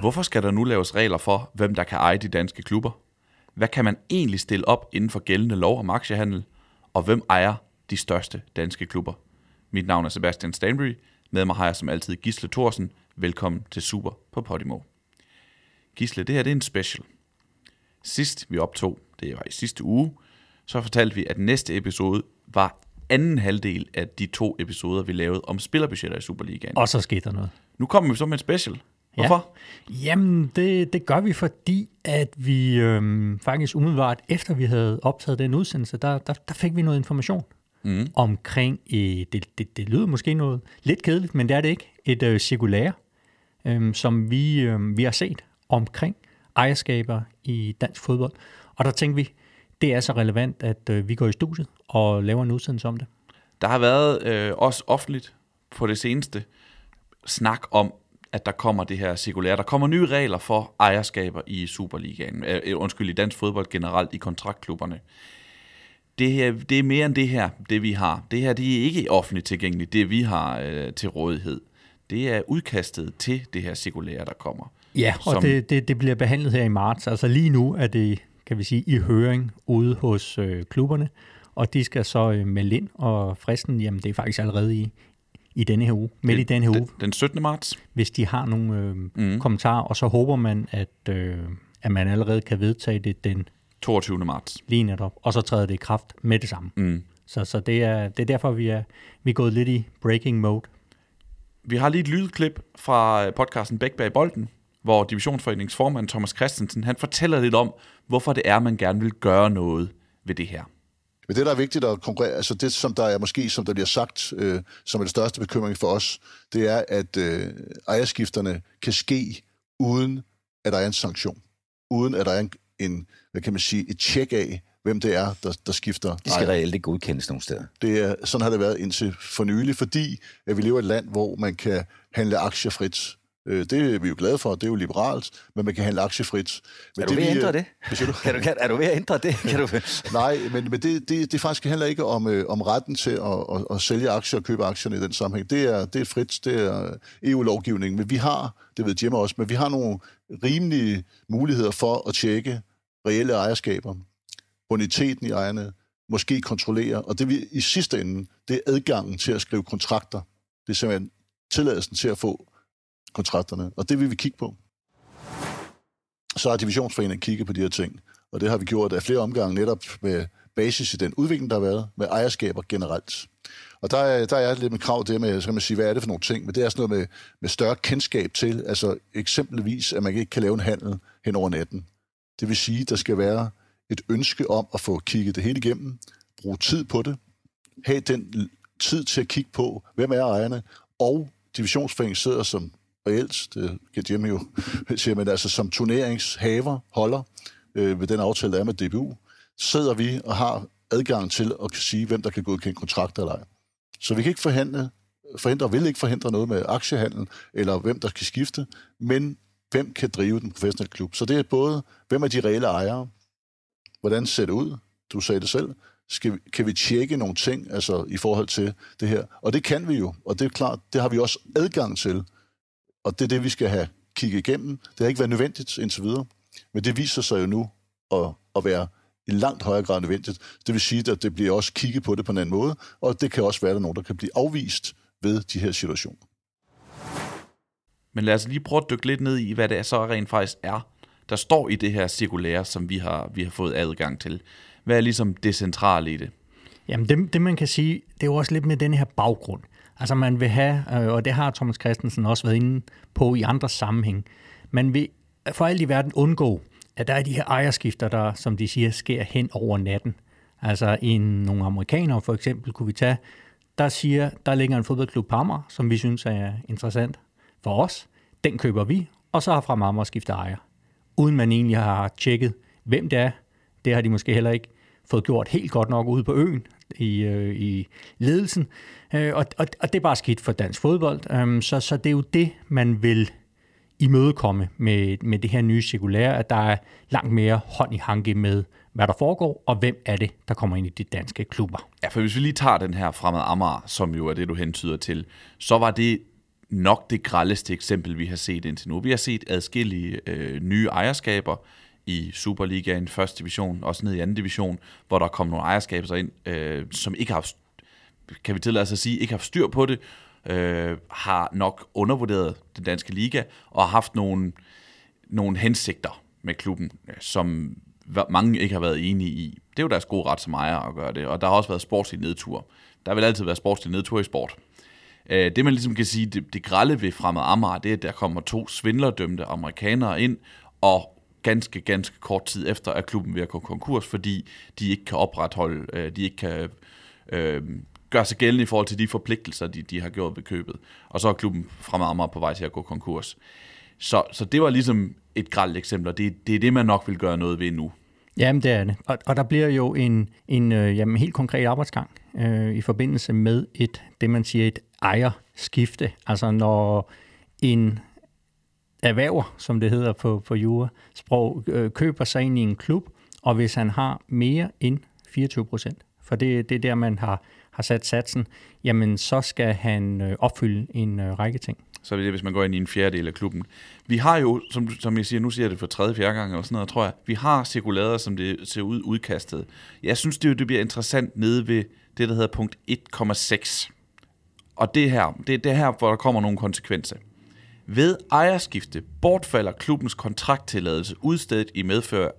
Hvorfor skal der nu laves regler for, hvem der kan eje de danske klubber? Hvad kan man egentlig stille op inden for gældende lov om aktiehandel? Og hvem ejer de største danske klubber? Mit navn er Sebastian Stanbury. Med mig har jeg som altid Gisle Thorsen. Velkommen til Super på Podimo. Gisle, det her det er en special. Sidst vi optog, det var i sidste uge, så fortalte vi, at næste episode var anden halvdel af de to episoder, vi lavede om spillerbudgetter i Superligaen. Og så skete der noget. Nu kommer vi så med en special. Hvorfor? Ja. Jamen, det, det gør vi, fordi at vi øhm, faktisk umiddelbart efter vi havde optaget den udsendelse, der, der, der fik vi noget information mm. omkring, øh, det, det, det lyder måske noget lidt kedeligt, men det er det ikke, et øh, cirkulære, øh, som vi, øh, vi har set omkring ejerskaber i dansk fodbold. Og der tænkte vi, det er så relevant, at øh, vi går i studiet og laver en udsendelse om det. Der har været øh, også offentligt på det seneste snak om, at der kommer det her cirkulære. Der kommer nye regler for ejerskaber i Superligaen. Øh, øh, undskyld, i dansk fodbold generelt, i kontraktklubberne. Det, her, det er mere end det her, det vi har. Det her det er ikke offentligt tilgængeligt, det vi har øh, til rådighed. Det er udkastet til det her cirkulære, der kommer. Ja, og som, det, det, det bliver behandlet her i marts. Altså lige nu er det, kan vi sige, i høring ude hos øh, klubberne, og de skal så øh, melde ind, og fristen, jamen det er faktisk allerede i, i denne her uge, midt i denne her uge. Den 17. marts? Hvis de har nogle øh, mm. kommentarer, og så håber man, at, øh, at man allerede kan vedtage det den 22. marts. Lige netop, og så træder det i kraft med det samme. Mm. Så, så det, er, det er derfor, vi er, vi er gået lidt i breaking mode. Vi har lige et lydklip fra podcasten Bæk bag bolden, hvor divisionsforeningens formand Thomas Christensen, han fortæller lidt om, hvorfor det er, man gerne vil gøre noget ved det her. Men det, der er vigtigt at konkurrere, altså det, som der er måske, som der bliver sagt, øh, som er det største bekymring for os, det er, at øh, ejerskifterne kan ske uden, at der er en sanktion. Uden, at der er en, en hvad kan man sige, et tjek af, hvem det er, der, der skifter Det skal reelt ikke godkendes nogen steder. Det er, sådan har det været indtil for nylig, fordi at vi lever i et land, hvor man kan handle aktier frit. Øh, det er vi jo glade for, det er jo liberalt, men man kan handle aktiefrit. Men er du det, ved at ændre det? du? Kan du, kan, er du ved at ændre det? Kan du... Nej, men, men det, det, det faktisk handler ikke om, øh, om retten til at, at, at sælge aktier og købe aktierne i den sammenhæng. Det er, det er frit, det er EU-lovgivning, men vi har, det ved Jimmer også, men vi har nogle rimelige muligheder for at tjekke reelle ejerskaber, boniteten i ejerne, måske kontrollere, og det vi i sidste ende, det er adgangen til at skrive kontrakter. Det er simpelthen tilladelsen til at få kontrakterne, og det vil vi kigge på. Så har divisionsforeningen kigget på de her ting, og det har vi gjort af flere omgange netop med basis i den udvikling, der har været med ejerskaber generelt. Og der er, der er lidt med krav det med, så kan man sige, hvad er det for nogle ting, men det er sådan noget med, med større kendskab til, altså eksempelvis, at man ikke kan lave en handel hen over natten. Det vil sige, der skal være et ønske om at få kigget det hele igennem, bruge tid på det, have den tid til at kigge på, hvem er ejerne, og divisionsforeningen sidder som reelt, det kan Jimmy jo sige, men altså som turneringshaver, holder, øh, ved den aftale, der er med DBU, sidder vi og har adgang til at kan sige, hvem der kan godkende kontrakter eller ej. Så vi kan ikke forhandle, forhindre, vil ikke forhindre noget med aktiehandel, eller hvem der kan skifte, men hvem kan drive den professionelle klub. Så det er både, hvem er de reelle ejere, hvordan ser det ud, du sagde det selv, skal, vi, kan vi tjekke nogle ting altså i forhold til det her. Og det kan vi jo, og det er klart, det har vi også adgang til. Og det er det, vi skal have kigget igennem. Det har ikke været nødvendigt indtil videre, men det viser sig jo nu at, at være i langt højere grad nødvendigt. Det vil sige, at det bliver også kigget på det på en anden måde, og det kan også være, at der er nogen, der kan blive afvist ved de her situationer. Men lad os lige prøve at dykke lidt ned i, hvad det er så rent faktisk er, der står i det her cirkulære, som vi har, vi har fået adgang til. Hvad er ligesom det centrale i det? Jamen det, det man kan sige, det er jo også lidt med den her baggrund. Altså man vil have, øh, og det har Thomas Christensen også været inde på i andre sammenhæng, man vil for alt i verden undgå, at der er de her ejerskifter, der, som de siger, sker hen over natten. Altså en, nogle amerikanere for eksempel kunne vi tage, der siger, der ligger en fodboldklub på Amager, som vi synes er interessant for os. Den køber vi, og så har fra Amager skiftet ejer. Uden man egentlig har tjekket, hvem det er. Det har de måske heller ikke fået gjort helt godt nok ude på øen i, øh, i ledelsen. Øh, og, og, og det er bare skidt for dansk fodbold. Øh, så, så det er jo det, man vil imødekomme med, med det her nye cirkulære, at der er langt mere hånd i hanke med, hvad der foregår, og hvem er det, der kommer ind i de danske klubber. Ja, for hvis vi lige tager den her fremad Amager, som jo er det, du hentyder til, så var det nok det grældeste eksempel, vi har set indtil nu. Vi har set adskillige øh, nye ejerskaber i Superligaen, første division, også ned i anden division, hvor der kom nogle ejerskaber ind, øh, som ikke har, kan vi tillade os at sige, ikke har styr på det, øh, har nok undervurderet den danske liga, og har haft nogle, nogle hensigter med klubben, øh, som mange ikke har været enige i. Det er jo deres gode ret som ejer at gøre det, og der har også været sportslig nedtur. Der vil altid være sportslig nedtur i sport. Øh, det man ligesom kan sige, det, det grælde ved fremad Amager, det er, at der kommer to svindlerdømte amerikanere ind, og ganske, ganske kort tid efter, at klubben ved at gå konkurs, fordi de ikke kan opretholde, øh, de ikke kan øh, gør sig gældende i forhold til de forpligtelser, de, de har gjort ved købet. Og så er klubben fremad Amager på vej til at gå konkurs. Så, så det var ligesom et grældt eksempel, og det, det er det, man nok vil gøre noget ved nu. Jamen, det er det. Og, og der bliver jo en, en øh, jamen, helt konkret arbejdsgang øh, i forbindelse med et, det man siger, et ejerskifte. Altså når en erhverver, som det hedder på, på jura, sprog, øh, køber sig ind i en klub, og hvis han har mere end 24 procent, for det, det er der, man har, har sat satsen, jamen så skal han øh, opfylde en øh, række ting så er det, hvis man går ind i en fjerdedel af klubben. Vi har jo, som, som jeg siger, nu siger jeg det for tredje, fjerde gang eller sådan noget, tror jeg, vi har cirkulader, som det ser ud udkastet. Jeg synes, det, det bliver interessant nede ved det, der hedder punkt 1,6. Og det her, det er det her, hvor der kommer nogle konsekvenser. Ved ejerskifte bortfalder klubbens kontrakttilladelse udstedet i medfør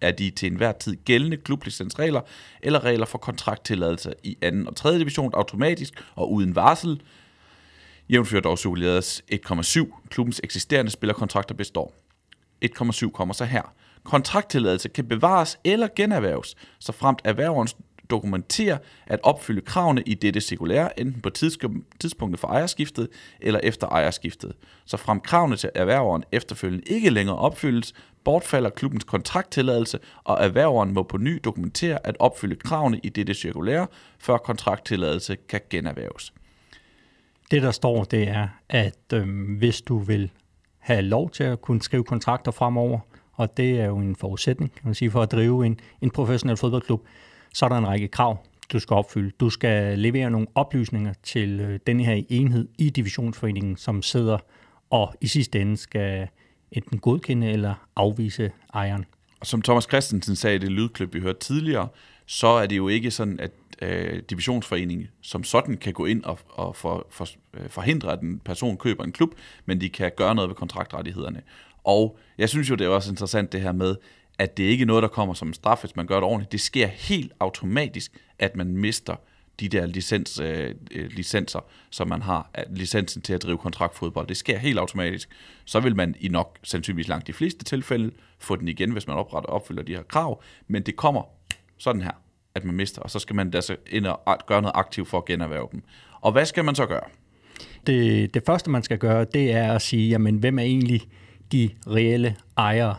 af de til enhver tid gældende klublicensregler eller regler for kontrakttilladelse i 2. og 3. division automatisk og uden varsel, Jævnført dog Superligas 1,7. Klubbens eksisterende spillerkontrakter består. 1,7 kommer så her. Kontrakttilladelse kan bevares eller generhverves, så fremt erhververens dokumentere at opfylde kravene i dette cirkulære, enten på tidspunktet for ejerskiftet eller efter ejerskiftet. Så frem kravene til erhververen efterfølgende ikke længere opfyldes, bortfalder klubbens kontrakttilladelse, og erhververen må på ny dokumentere at opfylde kravene i dette cirkulære, før kontrakttilladelse kan generhverves. Det, der står, det er, at øh, hvis du vil have lov til at kunne skrive kontrakter fremover, og det er jo en forudsætning, kan man sige, for at drive en, en professionel fodboldklub, så er der en række krav, du skal opfylde. Du skal levere nogle oplysninger til øh, den her enhed i divisionsforeningen, som sidder og i sidste ende skal enten godkende eller afvise ejeren. Og som Thomas Christensen sagde i det lydklip, vi hørte tidligere, så er det jo ikke sådan, at øh, som sådan kan gå ind og, og for, for, øh, forhindre, at en person køber en klub, men de kan gøre noget ved kontraktrettighederne. Og jeg synes jo, det er også interessant det her med, at det ikke er noget, der kommer som en straf, hvis man gør det ordentligt. Det sker helt automatisk, at man mister de der licens, øh, øh licenser, som man har, øh, licensen til at drive kontraktfodbold. Det sker helt automatisk. Så vil man i nok sandsynligvis langt de fleste tilfælde få den igen, hvis man opretter opfylder de her krav, men det kommer sådan her at man mister, og så skal man altså ind og gøre noget aktivt for at generhverve dem. Og hvad skal man så gøre? Det, det første, man skal gøre, det er at sige, jamen, hvem er egentlig de reelle ejere,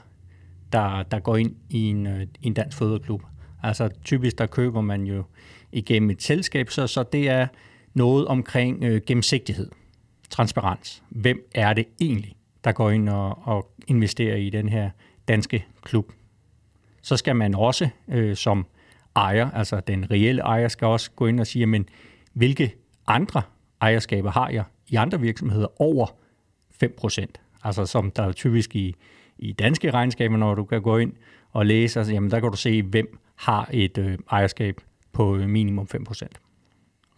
der, der går ind i en, øh, i en dansk fodboldklub. Altså typisk, der køber man jo igennem et selskab, så, så det er noget omkring øh, gennemsigtighed, transparens. Hvem er det egentlig, der går ind og, og investerer i den her danske klub? Så skal man også øh, som ejer, altså den reelle ejer, skal også gå ind og sige, men hvilke andre ejerskaber har jeg i andre virksomheder over 5%? Altså som der er typisk i, i danske regnskaber, når du kan gå ind og læse, altså, jamen der kan du se, hvem har et øh, ejerskab på øh, minimum 5%.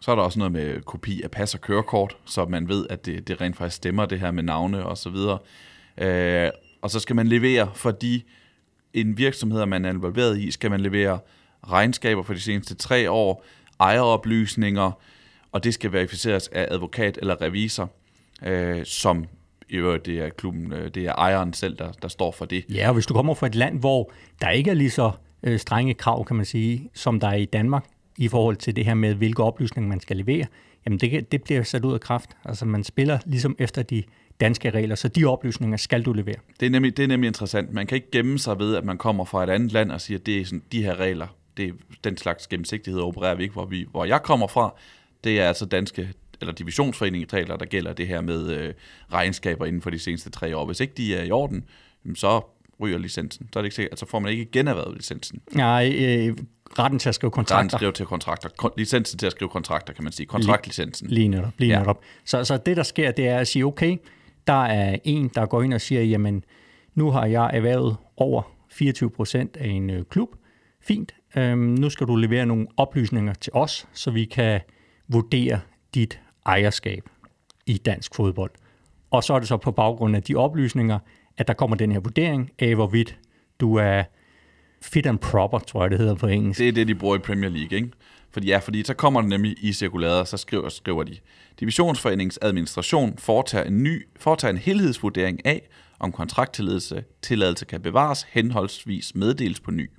Så er der også noget med kopi af pas og kørekort, så man ved, at det, det rent faktisk stemmer, det her med navne og så videre. Øh, og så skal man levere for de en virksomhed, man er involveret i, skal man levere regnskaber for de seneste tre år, ejeroplysninger, og det skal verificeres af advokat eller revisor, øh, som i øvrigt det er klubben, øh, det er ejeren selv, der, der står for det. Ja, og hvis du kommer fra et land, hvor der ikke er lige så øh, strenge krav, kan man sige, som der er i Danmark, i forhold til det her med, hvilke oplysninger man skal levere, jamen det, det bliver sat ud af kraft. Altså man spiller ligesom efter de danske regler, så de oplysninger skal du levere. Det er nemlig, det er nemlig interessant. Man kan ikke gemme sig ved, at man kommer fra et andet land og siger, at det er sådan, de her regler, det, den slags gennemsigtighed opererer vi ikke, hvor, vi, hvor jeg kommer fra. Det er altså danske eller divisionsforeningen der gælder det her med øh, regnskaber inden for de seneste tre år. Hvis ikke de er i orden, så ryger licensen. Så er det ikke sikkert, altså får man ikke generhvervet licensen. Nej, øh, retten til at skrive er kontrakter. skrive til kontrakter. Kon- licensen til at skrive kontrakter, kan man sige. Kontraktlicensen. Lige netop. Lige Ja. ja. netop. Så, så det, der sker, det er at sige, okay, der er en, der går ind og siger, jamen, nu har jeg erhvervet over 24 procent af en øh, klub. Fint. Øhm, nu skal du levere nogle oplysninger til os, så vi kan vurdere dit ejerskab i dansk fodbold. Og så er det så på baggrund af de oplysninger, at der kommer den her vurdering af, hvorvidt du er fit and proper, tror jeg, det hedder på engelsk. Det er det, de bruger i Premier League, ikke? Fordi, ja, fordi så kommer det nemlig i cirkulæret, så skriver, skriver de, Divisionsforeningens administration foretager en, ny, foretager en helhedsvurdering af, om kontrakttilladelse tilladelse kan bevares, henholdsvis meddeles på ny.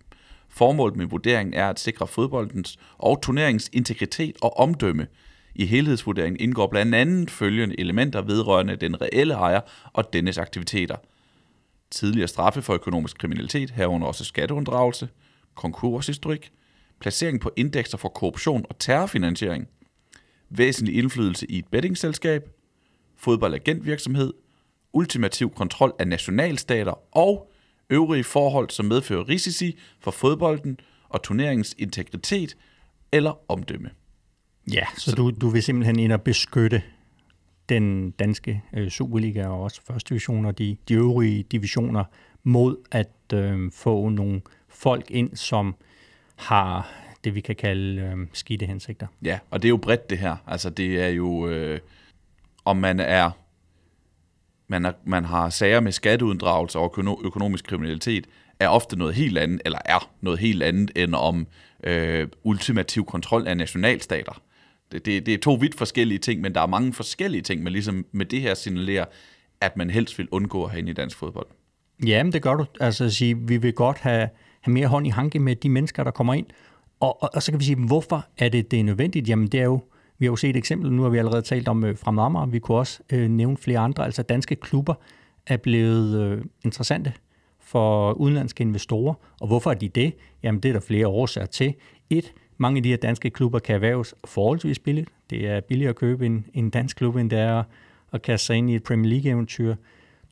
Formålet med vurderingen er at sikre fodboldens og turneringens integritet og omdømme. I helhedsvurderingen indgår blandt andet følgende elementer vedrørende den reelle ejer og dennes aktiviteter. Tidligere straffe for økonomisk kriminalitet, herunder også skatteunddragelse, konkurshistorik, placering på indekser for korruption og terrorfinansiering, væsentlig indflydelse i et bettingselskab, fodboldagentvirksomhed, ultimativ kontrol af nationalstater og øvrige forhold, som medfører risici for fodbolden og turneringens integritet eller omdømme. Ja, så du, du vil simpelthen ind og beskytte den danske øh, Superliga og også første division og de, de øvrige divisioner mod at øh, få nogle folk ind, som har det, vi kan kalde øh, skidte hensigter. Ja, og det er jo bredt det her. Altså det er jo, øh, om man er, man, er, man har sager med skatteuddragelse og økono- økonomisk kriminalitet, er ofte noget helt andet, eller er noget helt andet, end om øh, ultimativ kontrol af nationalstater. Det, det, er to vidt forskellige ting, men der er mange forskellige ting, man ligesom med det her signalerer, at man helst vil undgå at have ind i dansk fodbold. Ja, men det gør du. Altså at sige, vi vil godt have, have mere hånd i hanke med de mennesker, der kommer ind. Og, og, og så kan vi sige, hvorfor er det, det er nødvendigt? Jamen det er jo, vi har jo set et eksempel, nu har vi allerede talt om øh, Fremad Amager, vi kunne også øh, nævne flere andre, altså danske klubber er blevet øh, interessante for udenlandske investorer. Og hvorfor er de det? Jamen det er der flere årsager til. Et, mange af de her danske klubber kan erhverves forholdsvis billigt. Det er billigere at købe en, en dansk klub, end det er at kaste sig ind i et Premier League-eventyr.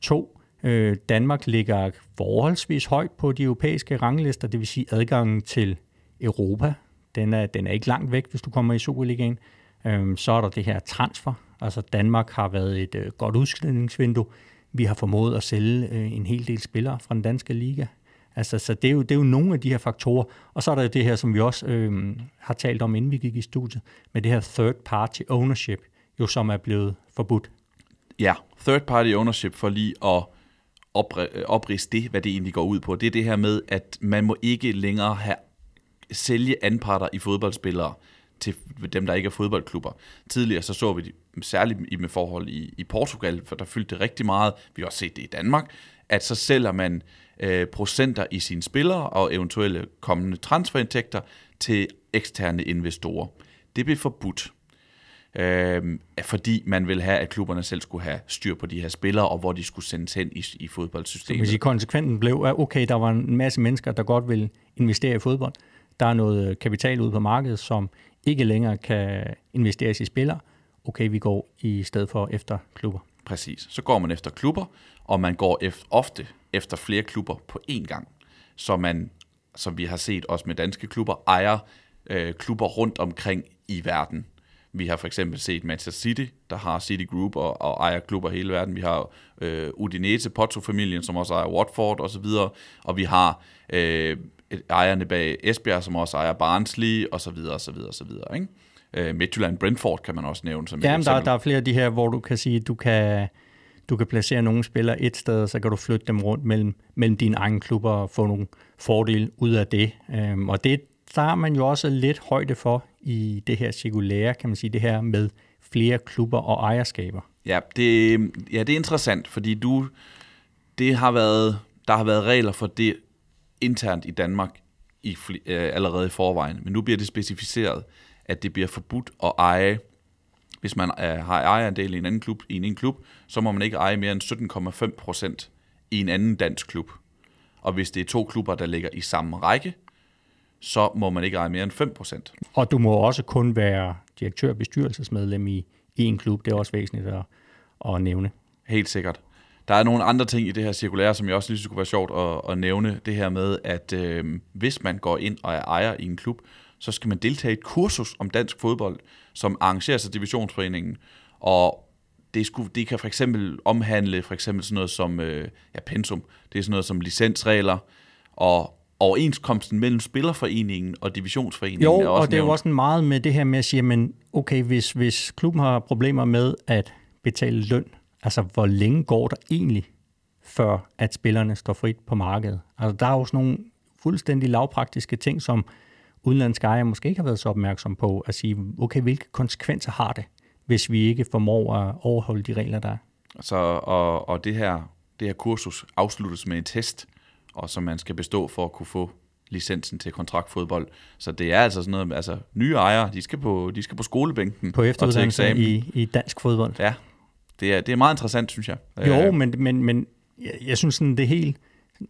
To, øh, Danmark ligger forholdsvis højt på de europæiske ranglister, det vil sige adgangen til Europa. Den er, den er ikke langt væk, hvis du kommer i Superligaen. Øh, så er der det her transfer. Altså Danmark har været et øh, godt udskillingsvindue. Vi har formået at sælge øh, en hel del spillere fra den danske liga. Altså, så det er, jo, det er jo nogle af de her faktorer. Og så er der jo det her, som vi også øh, har talt om, inden vi gik i studiet, med det her third party ownership, jo som er blevet forbudt. Ja, third party ownership for lige at opri- øh, oprise det, hvad det egentlig går ud på. Det er det her med, at man må ikke længere have sælge anparter i fodboldspillere til dem, der ikke er fodboldklubber. Tidligere så så vi det særligt med forhold i, i Portugal, for der fyldte det rigtig meget. Vi har også set det i Danmark, at så sælger man øh, procenter i sine spillere og eventuelle kommende transferindtægter til eksterne investorer. Det blev forbudt øh, fordi man vil have, at klubberne selv skulle have styr på de her spillere, og hvor de skulle sendes hen i, i Så kan fodboldsystemet. sige, konsekvensen blev, at okay, der var en masse mennesker, der godt vil investere i fodbold. Der er noget øh, kapital ude på markedet, som ikke længere kan investeres i spillere. Okay, vi går i stedet for efter klubber. Præcis. Så går man efter klubber, og man går efter, ofte efter flere klubber på én gang. Så man, som vi har set også med danske klubber, ejer øh, klubber rundt omkring i verden. Vi har for eksempel set Manchester City, der har City Group og, og ejer klubber hele verden. Vi har øh, Udinese, Porto-familien, som også ejer Watford osv. Og vi har øh, et- ejerne bag Esbjerg, som også ejer Barnsley osv. osv. osv. Ikke? Øh, Midtjylland Brentford kan man også nævne som et Ja, men der, eksempel. der er flere af de her, hvor du kan sige, du kan, du kan placere nogle spillere et sted, og så kan du flytte dem rundt mellem, mellem dine egne klubber og få nogle fordele ud af det. Øhm, og det der har man jo også lidt højde for i det her cirkulære, kan man sige, det her med flere klubber og ejerskaber. Ja, det, ja, det er interessant, fordi du, det har været, der har været regler for det internt i Danmark i, øh, allerede i forvejen, men nu bliver det specificeret, at det bliver forbudt at eje, hvis man øh, har ejerandel i en anden klub, i en, en klub, så må man ikke eje mere end 17,5 procent i en anden dansk klub. Og hvis det er to klubber, der ligger i samme række, så må man ikke eje mere end 5 procent. Og du må også kun være direktør og bestyrelsesmedlem i, i en klub. Det er også væsentligt at, at nævne. Helt sikkert. Der er nogle andre ting i det her cirkulære, som jeg også synes kunne være sjovt at, at nævne. Det her med, at øh, hvis man går ind og er ejer i en klub, så skal man deltage i et kursus om dansk fodbold, som arrangeres af divisionsforeningen. Og det, skulle, det kan for eksempel omhandle for eksempel sådan noget som øh, ja, pensum. Det er sådan noget som licensregler og overenskomsten mellem Spillerforeningen og Divisionsforeningen. Jo, er også og det er jo også meget med det her med at sige, men okay, hvis, hvis klubben har problemer med at betale løn, altså hvor længe går der egentlig, før at spillerne står frit på markedet? Altså der er jo sådan nogle fuldstændig lavpraktiske ting, som udenlandske ejere måske ikke har været så opmærksom på, at sige, okay, hvilke konsekvenser har det, hvis vi ikke formår at overholde de regler, der er? Så, og, og det, her, det her kursus afsluttes med en test, og som man skal bestå for at kunne få licensen til kontraktfodbold. Så det er altså sådan noget, altså nye ejere, de skal på, de skal på skolebænken På efteruddannelse i, i dansk fodbold. Ja, det er, det er meget interessant, synes jeg. Jo, Øh, men, men, men jeg, jeg synes, sådan, det helt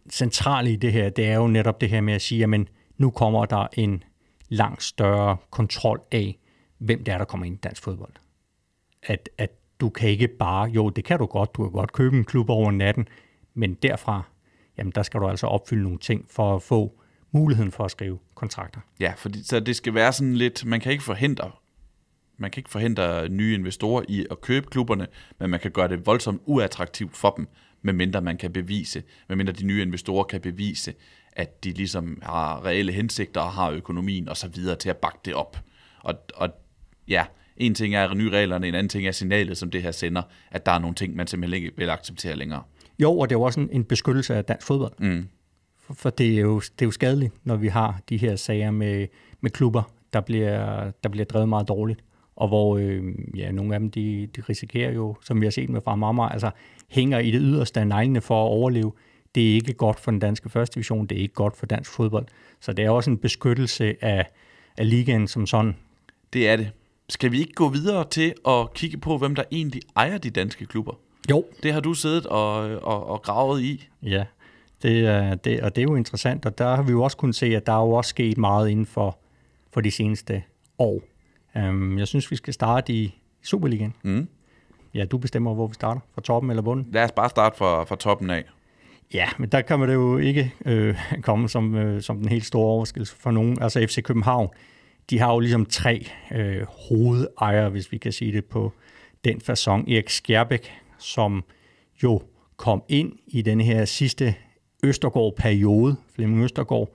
centrale i det her, det er jo netop det her med at sige, at nu kommer der en langt større kontrol af, hvem det er, der kommer ind i dansk fodbold. At, at du kan ikke bare, jo, det kan du godt, du kan godt købe en klub over natten, men derfra, jamen der skal du altså opfylde nogle ting for at få muligheden for at skrive kontrakter. Ja, fordi, så det skal være sådan lidt, man kan ikke forhindre man kan ikke forhindre nye investorer i at købe klubberne, men man kan gøre det voldsomt uattraktivt for dem, medmindre man kan bevise, medmindre de nye investorer kan bevise, at de ligesom har reelle hensigter og har økonomien og så videre til at bakke det op. Og, og ja, en ting er nye reglerne, en anden ting er signalet, som det her sender, at der er nogle ting, man simpelthen ikke vil acceptere længere. Jo, og det er jo også en, en beskyttelse af dansk fodbold. Mm. For, for det, er jo, det er jo skadeligt, når vi har de her sager med, med klubber, der bliver, der bliver drevet meget dårligt. Og hvor øh, ja, nogle af dem, de, de risikerer jo, som vi har set med fra Marmar, altså hænger i det yderste af neglene for at overleve. Det er ikke godt for den danske første division, det er ikke godt for dansk fodbold. Så det er også en beskyttelse af, af ligaen som sådan. Det er det. Skal vi ikke gå videre til at kigge på, hvem der egentlig ejer de danske klubber? Jo. Det har du siddet og, og, og gravet i. Ja, det er, det, og det er jo interessant, og der har vi jo også kunnet se, at der er jo også sket meget inden for, for de seneste år. Um, jeg synes, vi skal starte i Superligaen. Mm. Ja, du bestemmer, hvor vi starter. Fra toppen eller bunden? Lad os bare starte fra, fra toppen af. Ja, men der kan man det jo ikke øh, komme som, øh, som den helt store overskillelse for nogen. Altså FC København, de har jo ligesom tre øh, hovedejere, hvis vi kan sige det på den façon. Erik Skjerbæk, som jo kom ind i den her sidste Østergaard-periode, Flemming Østergaard,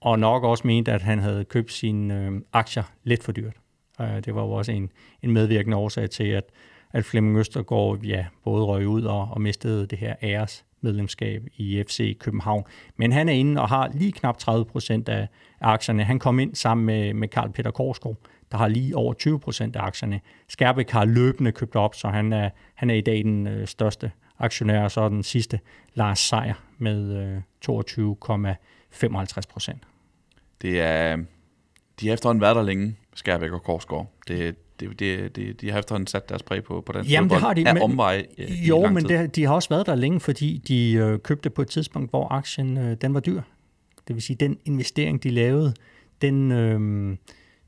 og nok også mente, at han havde købt sine øh, aktier lidt for dyrt. Øh, det var jo også en, en medvirkende årsag til, at, at Flemming Østergaard ja, både røg ud og, og mistede det her æres medlemskab i FC København. Men han er inde og har lige knap 30 procent af aktierne. Han kom ind sammen med, med Karl Peter Korsgaard, der har lige over 20 procent af aktierne. Skærbæk har løbende købt op, så han er, han er i dag den øh, største aktionær, og så den sidste Lars Seier med øh, 22,55 procent. Det er, de har efterhånden været der længe, Skærbæk og Korsgaard. Det, det, det, det, de har efterhånden sat deres præg på, på den Jamen, det har de. af men- omvej øh, Jo, men tid. det, de har også været der længe, fordi de øh, købte på et tidspunkt, hvor aktien øh, den var dyr. Det vil sige, den investering, de lavede, den, øh,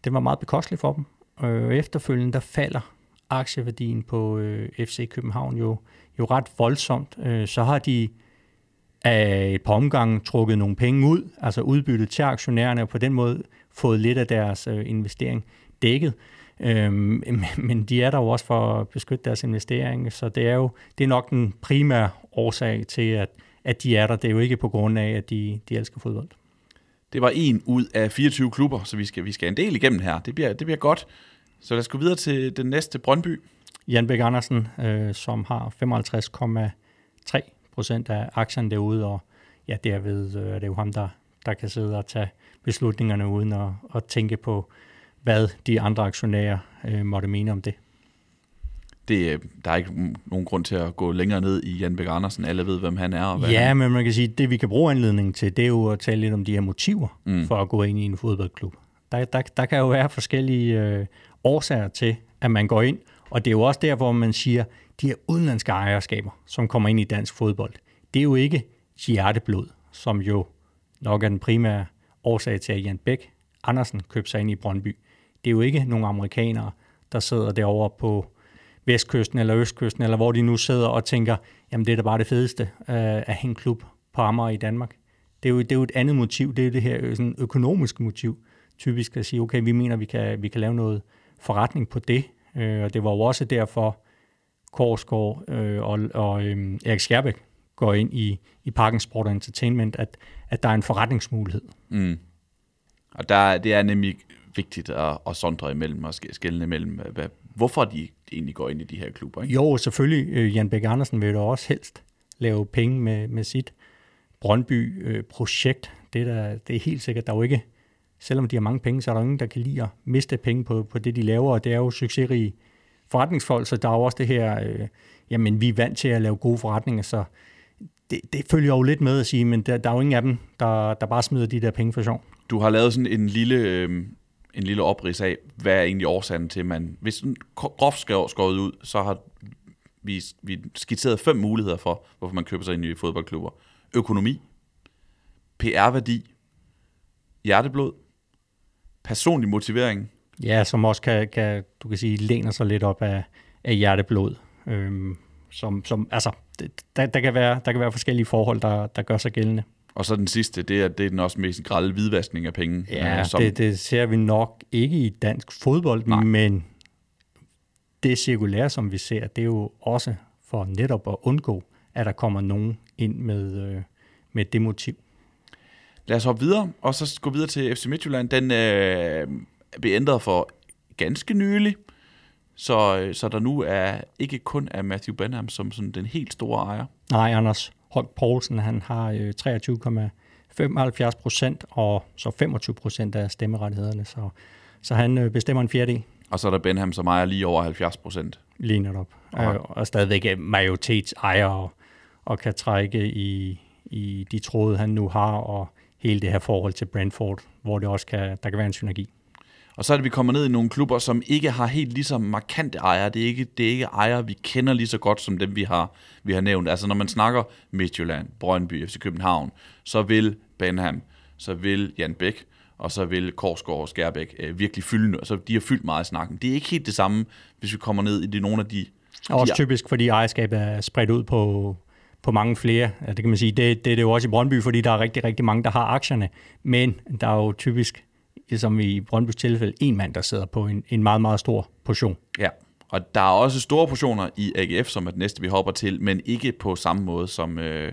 den var meget bekostelig for dem. Øh, efterfølgende, der falder aktieværdien på øh, FC København jo, jo ret voldsomt. Øh, så har de af et par omgange trukket nogle penge ud, altså udbyttet til aktionærerne, og på den måde fået lidt af deres øh, investering dækket. Øhm, men de er der jo også for at beskytte deres investering, så det er jo det er nok den primære årsag til, at, at de er der. Det er jo ikke på grund af, at de, de elsker fodbold. Det var en ud af 24 klubber, så vi skal, vi skal en del igennem her. Det bliver, det bliver godt. Så lad os gå videre til den næste Brøndby. Jan Bæk Andersen, øh, som har 55,3 procent af aktierne derude, og ja, derved øh, er det jo ham, der, der kan sidde og tage beslutningerne uden at, at tænke på, hvad de andre aktionærer øh, måtte mene om det. Det, øh, der er ikke nogen grund til at gå længere ned i Jan Bæk Andersen. Alle ved, hvem han er. Og hvad Ja, han, men man kan sige, at det vi kan bruge anledningen til, det er jo at tale lidt om de her motiver Mm. mm. for at gå ind i en fodboldklub. Der, der, der kan jo være forskellige øh, årsager til, at man går ind, og det er jo også der, hvor man siger, de her udenlandske ejerskaber, som kommer ind i dansk fodbold, det er jo ikke hjerteblod, som jo nok er den primære årsag til, at Jan Bæk Andersen købte sig ind i Brøndby. Det er jo ikke nogle amerikanere, der sidder derovre på vestkysten eller østkysten, eller hvor de nu sidder og tænker, jamen det er da bare det fedeste øh, at hænge en klub på Amager i Danmark. Det er, jo, det er jo et andet motiv, det er det her øh, sådan økonomiske motiv, typisk at sige, okay, vi mener, vi kan, vi kan lave noget forretning på det, øh, og det var jo også derfor, Korsgaard øh, og, og øh, Erik Skærbæk går ind i, i Parken Sport Entertainment, at, at der er en forretningsmulighed. Mm. Og der, det er nemlig vigtigt at, at sondre imellem og skælne imellem, hvad, hvorfor de egentlig går ind i de her klubber. Ikke? Jo, selvfølgelig. Øh, Jan Bæk Andersen vil jo også helst lave penge med, med sit Brøndby-projekt. Det, er der, det er helt sikkert. Der er jo ikke, selvom de har mange penge, så er der ingen, der kan lide at miste penge på, på det, de laver, og det er jo succesrige forretningsfolk, så der er jo også det her, øh, jamen vi er vant til at lave gode forretninger, så det, det følger jo lidt med at sige, men der, der er jo ingen af dem, der, der bare smider de der penge for sjov. Du har lavet sådan en lille, øh, en lille oprids af, hvad er egentlig årsagen til, at man, hvis den groft skåret ud, så har vi, vi skitseret fem muligheder for, hvorfor man køber sig ind i fodboldklubber. Økonomi, PR-værdi, hjerteblod, personlig motivering. Ja, som også kan, kan du kan sige, læner sig lidt op af, af hjerteblod. Øhm, som, som, altså, der, der, kan være, der kan være forskellige forhold, der, der gør sig gældende. Og så den sidste, det er, det er den også mest grælde hvidvaskning af penge. Ja, øh, som... det, det ser vi nok ikke i dansk fodbold, Nej. men det cirkulære, som vi ser, det er jo også for netop at undgå, at der kommer nogen ind med, øh, med det motiv. Lad os hoppe videre, og så gå videre til FC Midtjylland. Den øh, blev ændret for ganske nylig, så, så der nu er ikke kun af Matthew Benham som sådan den helt store ejer. Nej, Anders Holk Poulsen, han har øh, 23,75 procent, og så 25 procent af stemmerettighederne, så, så han øh, bestemmer en fjerdedel. Og så er der Benham, som ejer lige over 70 procent. Lige netop. Okay. Øh, og stadigvæk er majoritetsejer og, og kan trække i, i de tråde, han nu har, og hele det her forhold til Brentford, hvor det også kan, der kan være en synergi. Og så er det, vi kommer ned i nogle klubber, som ikke har helt lige så markante ejere. Det er ikke, det er ikke ejere, vi kender lige så godt som dem, vi har, vi har nævnt. Altså når man snakker Midtjylland, Brøndby, FC København, så vil Benham, så vil Jan Bæk, og så vil Korsgaard og Skærbæk øh, virkelig fylde, så de har fyldt meget i snakken. Det er ikke helt det samme, hvis vi kommer ned i det, nogle af de... Og også de, typisk, fordi ejerskabet er spredt ud på, på mange flere. Ja, det kan man sige, det, det er det jo også i Brøndby, fordi der er rigtig, rigtig mange, der har aktierne. Men der er jo typisk som i Brøndby's tilfælde, en mand, der sidder på en, en meget, meget stor portion. Ja, og der er også store portioner i AGF, som er det næste, vi hopper til, men ikke på samme måde, som, øh,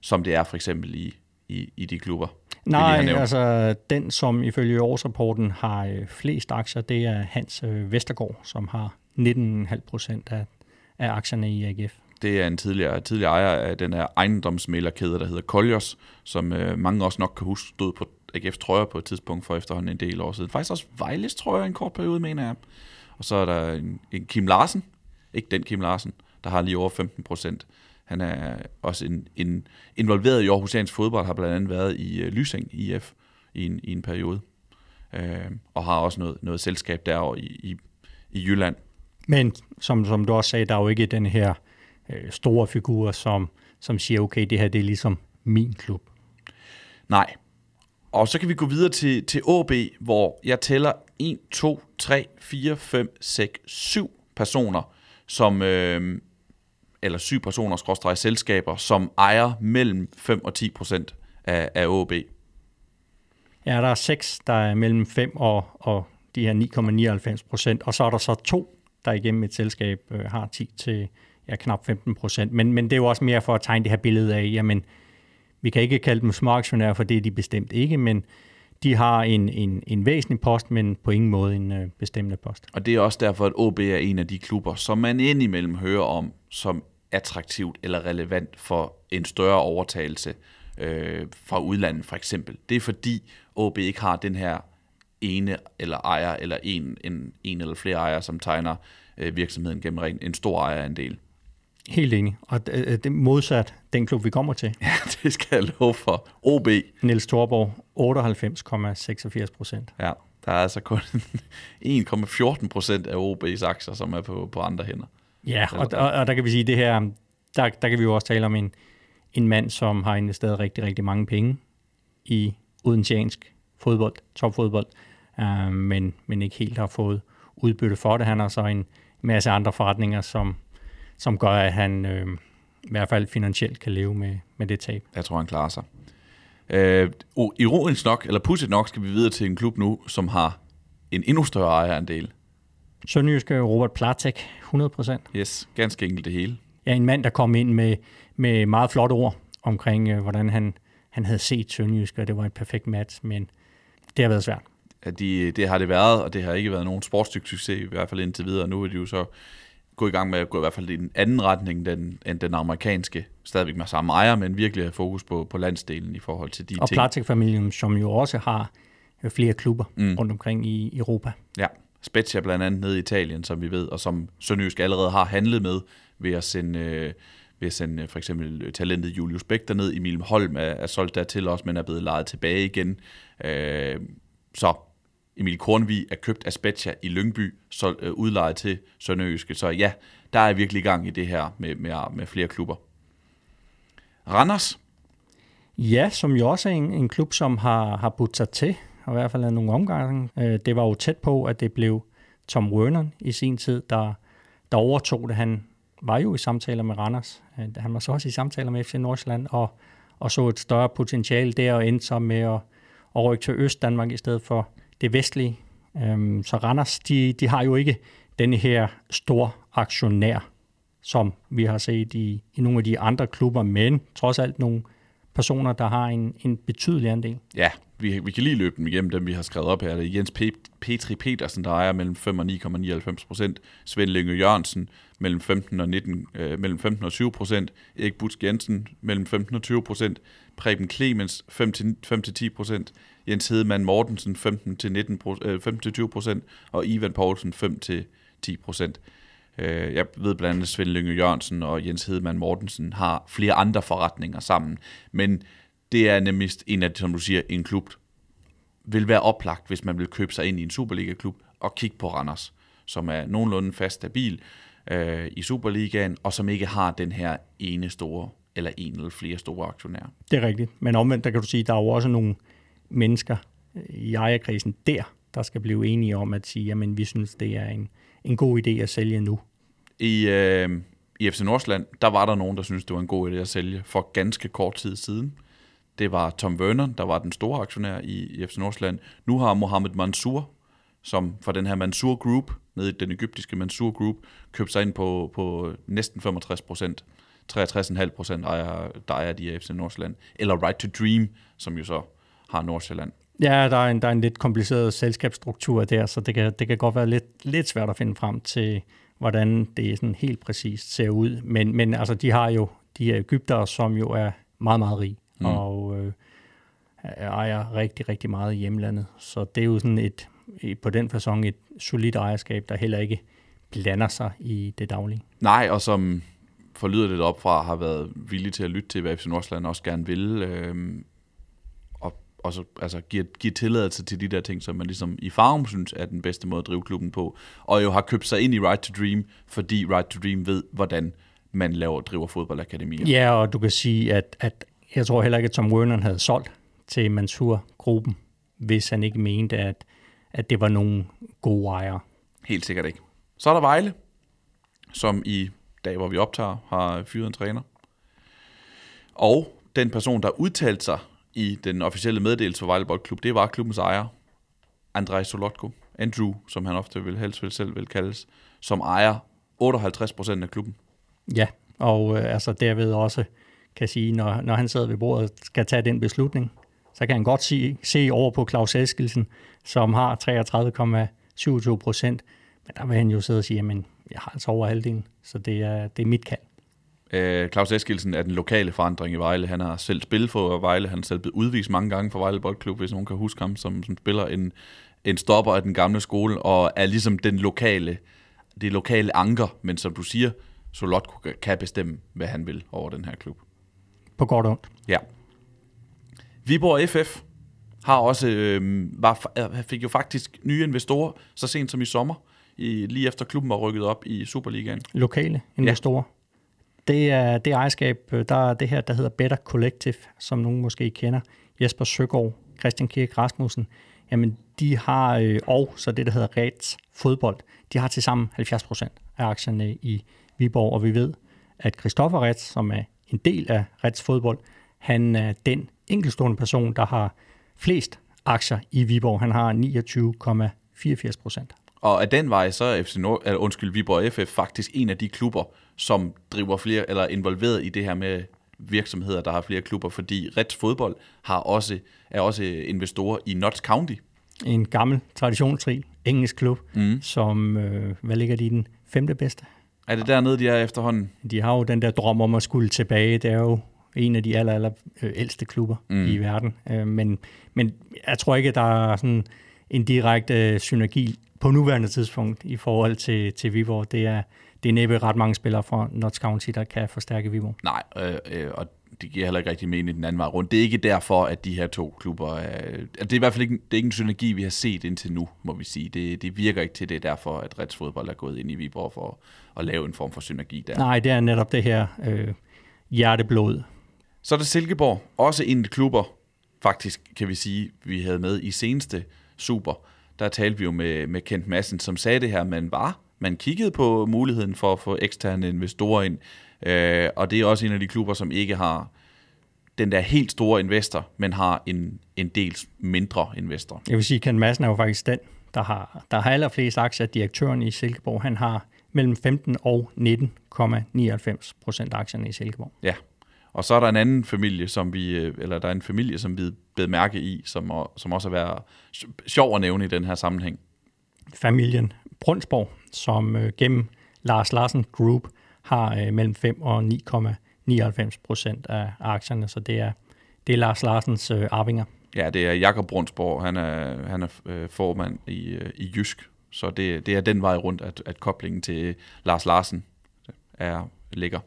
som det er for eksempel i, i, i de klubber. Nej, altså den, som ifølge årsrapporten har øh, flest aktier, det er Hans øh, Vestergaard, som har 19,5 procent af, af aktierne i AGF. Det er en tidligere, tidligere ejer af den her ejendomsmælerkæde, der hedder Koljos, som øh, mange også nok kan huske stod på AGF's trøjer på et tidspunkt for efterhånden en del år siden. Faktisk også Vejles trøjer en kort periode, mener jeg. Og så er der en, en Kim Larsen, ikke den Kim Larsen, der har lige over 15 procent. Han er også en, en involveret i Aarhusiansk fodbold, har blandt andet været i uh, Lysing IF i en, i en periode. Uh, og har også noget, noget selskab derovre i, i, i Jylland. Men som, som du også sagde, der er jo ikke den her øh, store figur, som, som siger, okay, det her det er ligesom min klub. Nej, og så kan vi gå videre til, til AB, hvor jeg tæller 1, 2, 3, 4, 5, 6, 7 personer, som, øh, eller syv personer, skråstrej selskaber, som ejer mellem 5 og 10 procent af, af AB. Ja, der er seks, der er mellem 5 og, og de her 9,99 procent, og så er der så to, der igennem et selskab øh, har 10 til ja, knap 15 procent. Men, men det er jo også mere for at tegne det her billede af, jamen, vi kan ikke kalde dem småaktionærer, for det er de bestemt ikke, men de har en, en, en væsentlig post, men på ingen måde en øh, bestemmende post. Og det er også derfor, at OB er en af de klubber, som man indimellem hører om som attraktivt eller relevant for en større overtagelse øh, fra udlandet for eksempel. Det er fordi OB ikke har den her ene eller ejer, eller en, en, en eller flere ejere, som tegner øh, virksomheden gennem en, en stor ejerandel. Helt enig. Og det er modsat den klub, vi kommer til. Ja, det skal jeg love for. OB. Niels Thorborg, 98,86 procent. Ja, der er altså kun 1,14 procent af OB's aktier, som er på, på andre hænder. Ja, og, og, og der kan vi sige, det her, der, der kan vi jo også tale om en, en mand, som har investeret rigtig, rigtig mange penge i udenlandsk fodbold, topfodbold, øh, men, men ikke helt har fået udbytte for det. Han har så en, masse andre forretninger, som, som gør, at han øh, i hvert fald finansielt kan leve med, med det tab. Jeg tror, han klarer sig. Øh, ironisk nok, eller pudsigt nok, skal vi videre til en klub nu, som har en endnu større ejerandel. Sønderjyske Robert Platek, 100 procent. Yes, ganske enkelt det hele. Ja, en mand, der kom ind med, med meget flotte ord omkring, øh, hvordan han, han havde set Sønderjyske, og det var et perfekt match, men det har været svært. Ja, de, det har det været, og det har ikke været nogen sportsstyk succes, i hvert fald indtil videre. Nu er de jo så gå i gang med at gå i hvert fald i en anden retning den, end den amerikanske, stadigvæk med samme ejer, men virkelig have fokus på, på landsdelen i forhold til de og ting. Og Platek-familien, som jo også har øh, flere klubber mm. rundt omkring i Europa. Ja, Spezia blandt andet nede i Italien, som vi ved, og som Sønderjysk allerede har handlet med ved at sende, øh, ved at sende øh, for eksempel talentet Julius Bæk derned. Emil Holm er, er solgt dertil også, men er blevet lejet tilbage igen. Øh, så Emil Kornvi er købt af Spezia i Lyngby, så øh, udlejet til Sønderjyske. Så ja, der er virkelig gang i det her med, med, med flere klubber. Randers? Ja, som jo også er en, en klub, som har, har budt sig til, og i hvert fald af nogle omgange. Øh, det var jo tæt på, at det blev Tom Werner i sin tid, der, der overtog det. Han var jo i samtaler med Randers. Øh, han var så også i samtaler med FC Nordsjælland, og, og så et større potentiale der, og endte så med at, at rykke til Øst-Danmark i stedet for det vestlige. Øhm, så Randers, de, de har jo ikke denne her stor aktionær, som vi har set i, i nogle af de andre klubber, men trods alt nogle personer, der har en, en betydelig andel. Ja, vi, vi kan lige løbe dem igennem dem, vi har skrevet op her. Det er Jens P- Petri Petersen, der ejer mellem 5 og 9,99 procent. Svend Linge Jørgensen mellem 15 og, 19, øh, mellem 15 og 20 procent. Erik Butsk Jensen mellem 15 og 20 procent. Preben Clemens 5-10 procent. Jens Hedemann Mortensen 15-20 øh, procent, og Ivan Poulsen 5-10 procent. Øh, jeg ved blandt andet, Svend Lynge Jørgensen og Jens Hedemann Mortensen har flere andre forretninger sammen, men det er nemlig en af, som du siger, en klub, vil være oplagt, hvis man vil købe sig ind i en Superliga-klub og kigge på Randers, som er nogenlunde fast stabil øh, i Superligaen, og som ikke har den her ene store, eller en eller flere store aktionærer. Det er rigtigt, men omvendt, der kan du sige, der er jo også nogle mennesker i ejerkrisen der, der skal blive enige om at sige, jamen vi synes, det er en, en god idé at sælge nu. I, øh, I FC Nordsjælland, der var der nogen, der synes det var en god idé at sælge for ganske kort tid siden. Det var Tom Werner, der var den store aktionær i, i FC Nordsjælland. Nu har Mohamed Mansour, som fra den her Mansour Group, nede i den egyptiske Mansour Group, købt sig ind på, på næsten 65 procent. 63,5 procent ejer, der ejer de af FC Nordsjælland. Eller Right to Dream, som jo så har Nordsjælland. Ja, der er en, der er en lidt kompliceret selskabsstruktur der, så det kan, det kan godt være lidt, lidt svært at finde frem til, hvordan det sådan helt præcist ser ud. Men, men altså, de har jo de her Ægypter, som jo er meget, meget rige, mm. og øh, ejer rigtig, rigtig meget i hjemlandet. Så det er jo sådan et, på den fasong et solidt ejerskab, der heller ikke blander sig i det daglige. Nej, og som forlyder det op fra, har været villig til at lytte til, hvad FC Nordsjælland også gerne vil. Øh, og så altså, giver, giver tilladelse til de der ting, som man ligesom i Farum synes er den bedste måde at drive klubben på, og jo har købt sig ind i Right to Dream, fordi Right to Dream ved, hvordan man laver driver fodboldakademier. Ja, og du kan sige, at, at jeg tror heller ikke, at Tom Werner havde solgt til Mansur-gruppen, hvis han ikke mente, at, at det var nogle gode ejere. Helt sikkert ikke. Så er der Vejle, som i dag, hvor vi optager, har fyret en træner. Og den person, der udtalte sig i den officielle meddelelse for Vejle Boldklub, det var klubbens ejer, Andrej Solotko, Andrew, som han ofte vil helst vil selv vil kaldes, som ejer 58 procent af klubben. Ja, og øh, altså derved også kan sige, når, når han sidder ved bordet skal tage den beslutning, så kan han godt se, se over på Claus Eskelsen, som har 33,27 procent, men der vil han jo sidde og sige, jamen, jeg har altså over halvdelen, så det er, det er mit kald. Øh, Claus Eskilsen er den lokale forandring i Vejle. Han har selv spillet for Vejle. Han er selv blevet udvist mange gange for Vejle Boldklub, hvis nogen kan huske ham, som, som spiller en, en stopper af den gamle skole, og er ligesom den lokale, det lokale anker, men som du siger, Solot kan bestemme, hvad han vil over den her klub. På godt og ondt. Ja. Viborg FF har også, øh, var, fik jo faktisk nye investorer, så sent som i sommer, i, lige efter klubben var rykket op i Superligaen. Lokale investorer. Ja. Det er det ejerskab, øh, der er det her, der hedder Better Collective, som nogen måske kender. Jesper Søgaard, Christian Kirk Rasmussen. Jamen, de har, øh, og så det, der hedder Reds Fodbold, de har til sammen 70 procent af aktierne i Viborg, og vi ved, at Christoffer Reds, som er en del af Reds Fodbold, han er den enkeltstående person, der har flest aktier i Viborg. Han har 29,84 procent. Og af den vej, så er FC Nord, eller undskyld, Viborg FF faktisk en af de klubber, som driver flere, eller er involveret i det her med virksomheder, der har flere klubber, fordi Reds Fodbold har også, er også investorer i Notts County. En gammel, traditionsrig engelsk klub, mm. som, øh, hvad ligger de i den femte bedste? Er det dernede, de er efterhånden? De har jo den der drøm om at skulle tilbage. Det er jo en af de aller, aller øh, ældste klubber mm. i verden. Øh, men, men jeg tror ikke, at der er sådan en direkte synergi på nuværende tidspunkt i forhold til, til Viborg. Det er, det er næppe ret mange spillere fra Notts County, der kan forstærke Viborg. Nej, øh, øh, og det giver heller ikke rigtig mening den anden vej rundt. Det er ikke derfor, at de her to klubber... Er, det er i hvert fald ikke, det er ikke en synergi, vi har set indtil nu, må vi sige. Det, det virker ikke til det, derfor at Reds Fodbold er gået ind i Viborg for at lave en form for synergi der. Nej, det er netop det her øh, hjerteblod. Så er det Silkeborg, også en af de klubber, faktisk kan vi sige, vi havde med i seneste Super. Der talte vi jo med, med Kent Madsen, som sagde det her, man var man kiggede på muligheden for at få eksterne investorer ind, øh, og det er også en af de klubber, som ikke har den der helt store investor, men har en, en dels mindre investor. Jeg vil sige, Ken Madsen er jo faktisk den, der har, der har allerflest aktier. Direktøren i Silkeborg, han har mellem 15 og 19,99 procent aktierne i Silkeborg. Ja, og så er der en anden familie, som vi, øh, eller der er en familie, som vi bed mærke i, som, som også har været sjov at nævne i den her sammenhæng. Familien Brunsborg, som øh, gennem Lars Larsen Group har øh, mellem 5 og 9,99 procent af aktierne, så det er, det er Lars Larsens øh, arvinger. Ja, det er Jakob Brunsborg, han er, han er øh, formand i, øh, i Jysk, så det, det er den vej rundt, at, at koblingen til Lars Larsen er ligger.